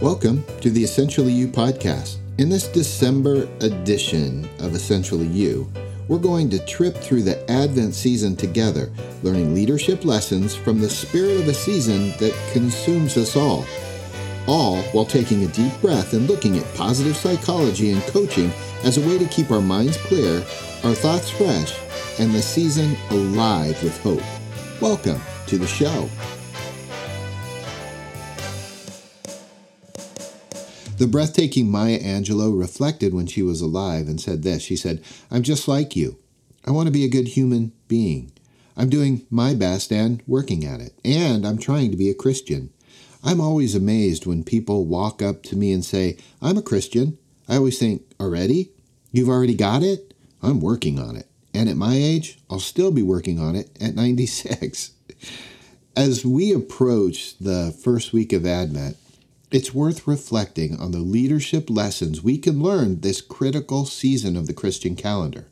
Welcome to the Essentially You podcast. In this December edition of Essentially You, we're going to trip through the Advent season together, learning leadership lessons from the spirit of a season that consumes us all. All while taking a deep breath and looking at positive psychology and coaching as a way to keep our minds clear, our thoughts fresh, and the season alive with hope. Welcome to the show. The breathtaking Maya Angelou reflected when she was alive and said this She said, I'm just like you. I want to be a good human being. I'm doing my best and working at it. And I'm trying to be a Christian. I'm always amazed when people walk up to me and say, I'm a Christian. I always think, already? You've already got it? I'm working on it. And at my age, I'll still be working on it at 96. As we approach the first week of Advent, it's worth reflecting on the leadership lessons we can learn this critical season of the Christian calendar.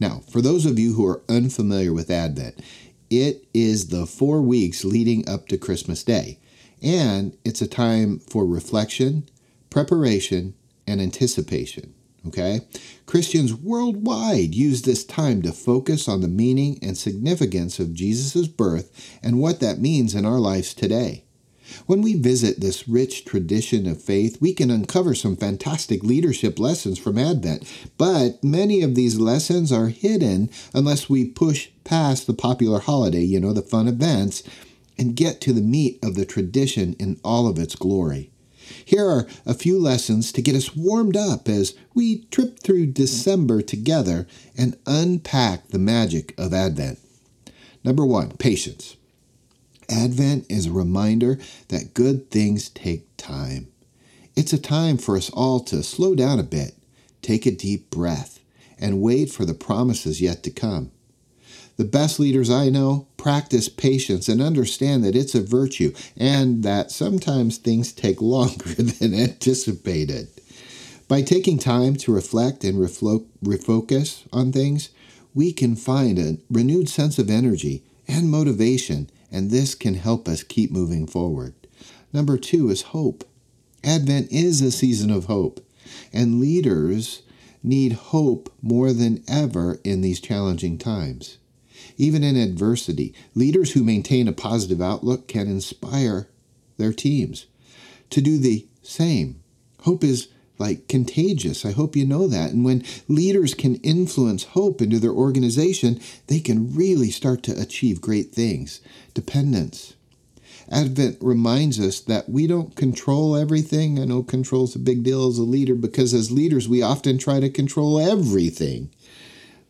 Now, for those of you who are unfamiliar with Advent, it is the four weeks leading up to Christmas Day, and it's a time for reflection, preparation, and anticipation. Okay? Christians worldwide use this time to focus on the meaning and significance of Jesus' birth and what that means in our lives today. When we visit this rich tradition of faith, we can uncover some fantastic leadership lessons from Advent, but many of these lessons are hidden unless we push past the popular holiday, you know, the fun events, and get to the meat of the tradition in all of its glory. Here are a few lessons to get us warmed up as we trip through December together and unpack the magic of Advent. Number one, patience. Advent is a reminder that good things take time. It's a time for us all to slow down a bit, take a deep breath, and wait for the promises yet to come. The best leaders I know practice patience and understand that it's a virtue and that sometimes things take longer than anticipated. By taking time to reflect and reflo- refocus on things, we can find a renewed sense of energy and motivation and this can help us keep moving forward. Number two is hope. Advent is a season of hope, and leaders need hope more than ever in these challenging times. Even in adversity, leaders who maintain a positive outlook can inspire their teams to do the same. Hope is like contagious. I hope you know that. And when leaders can influence hope into their organization, they can really start to achieve great things. Dependence. Advent reminds us that we don't control everything. I know control is a big deal as a leader because as leaders, we often try to control everything,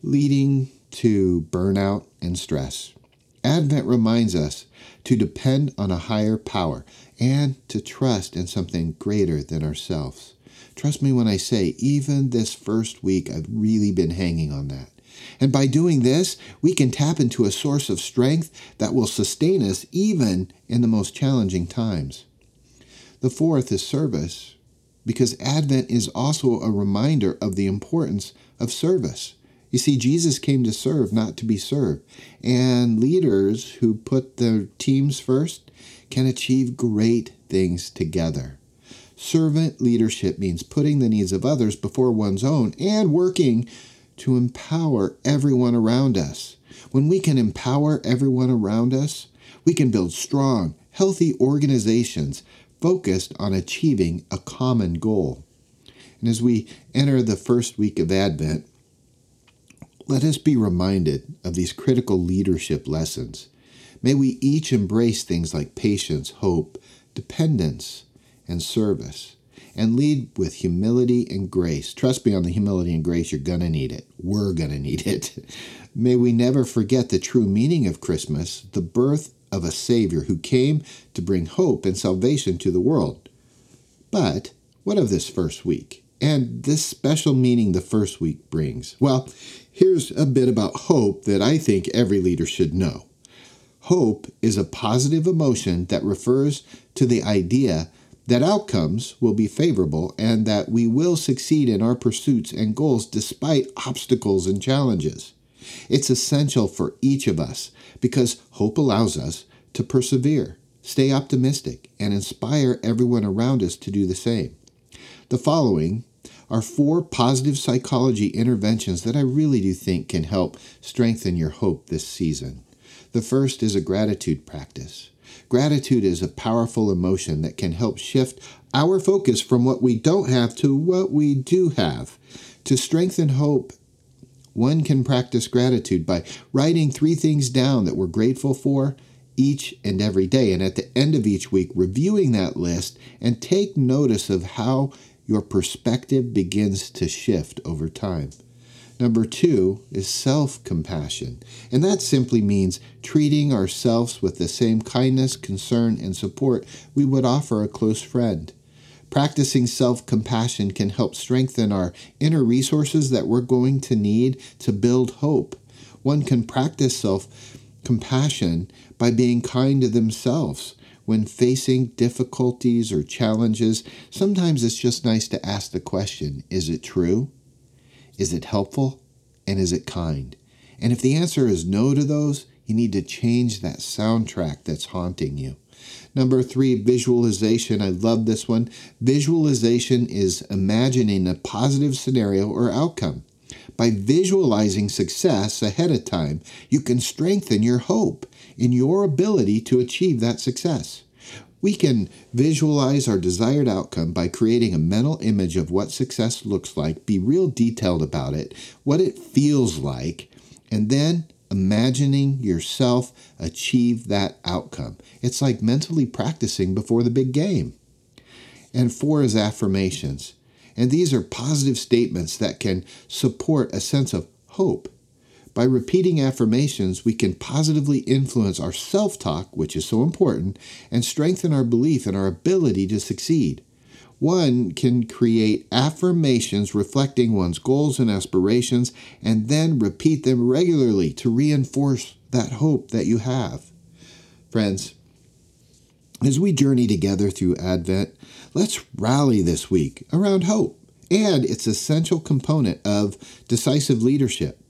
leading to burnout and stress. Advent reminds us to depend on a higher power and to trust in something greater than ourselves. Trust me when I say, even this first week, I've really been hanging on that. And by doing this, we can tap into a source of strength that will sustain us even in the most challenging times. The fourth is service, because Advent is also a reminder of the importance of service. You see, Jesus came to serve, not to be served. And leaders who put their teams first can achieve great things together. Servant leadership means putting the needs of others before one's own and working to empower everyone around us. When we can empower everyone around us, we can build strong, healthy organizations focused on achieving a common goal. And as we enter the first week of Advent, let us be reminded of these critical leadership lessons. May we each embrace things like patience, hope, dependence, and service, and lead with humility and grace. Trust me on the humility and grace, you're going to need it. We're going to need it. May we never forget the true meaning of Christmas, the birth of a Savior who came to bring hope and salvation to the world. But what of this first week? And this special meaning the first week brings? Well, here's a bit about hope that I think every leader should know. Hope is a positive emotion that refers to the idea that outcomes will be favorable and that we will succeed in our pursuits and goals despite obstacles and challenges. It's essential for each of us because hope allows us to persevere, stay optimistic, and inspire everyone around us to do the same. The following are four positive psychology interventions that I really do think can help strengthen your hope this season. The first is a gratitude practice. Gratitude is a powerful emotion that can help shift our focus from what we don't have to what we do have. To strengthen hope, one can practice gratitude by writing three things down that we're grateful for each and every day. And at the end of each week, reviewing that list and take notice of how your perspective begins to shift over time. Number two is self compassion, and that simply means treating ourselves with the same kindness, concern, and support we would offer a close friend. Practicing self compassion can help strengthen our inner resources that we're going to need to build hope. One can practice self compassion by being kind to themselves when facing difficulties or challenges, sometimes it's just nice to ask the question Is it true? Is it helpful? And is it kind? And if the answer is no to those, you need to change that soundtrack that's haunting you. Number three, visualization. I love this one. Visualization is imagining a positive scenario or outcome. By visualizing success ahead of time, you can strengthen your hope in your ability to achieve that success. We can visualize our desired outcome by creating a mental image of what success looks like, be real detailed about it, what it feels like, and then imagining yourself achieve that outcome. It's like mentally practicing before the big game. And four is affirmations. And these are positive statements that can support a sense of hope. By repeating affirmations, we can positively influence our self talk, which is so important, and strengthen our belief in our ability to succeed. One can create affirmations reflecting one's goals and aspirations and then repeat them regularly to reinforce that hope that you have. Friends, as we journey together through Advent, let's rally this week around hope and its essential component of decisive leadership.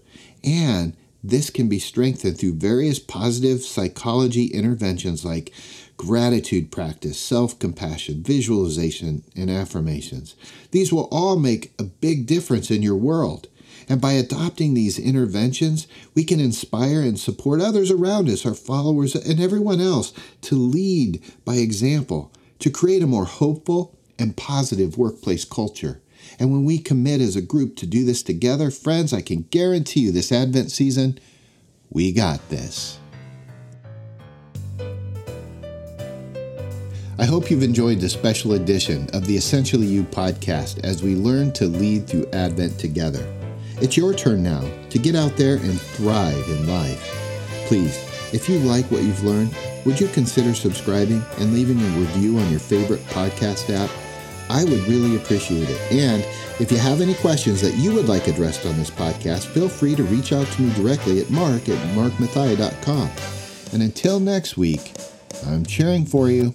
And this can be strengthened through various positive psychology interventions like gratitude practice, self compassion, visualization, and affirmations. These will all make a big difference in your world. And by adopting these interventions, we can inspire and support others around us, our followers, and everyone else to lead by example, to create a more hopeful and positive workplace culture. And when we commit as a group to do this together, friends, I can guarantee you this Advent season, we got this. I hope you've enjoyed this special edition of the Essentially You podcast as we learn to lead through Advent together. It's your turn now to get out there and thrive in life. Please, if you like what you've learned, would you consider subscribing and leaving a review on your favorite podcast app? I would really appreciate it. And if you have any questions that you would like addressed on this podcast, feel free to reach out to me directly at mark at markmathia.com. And until next week, I'm cheering for you.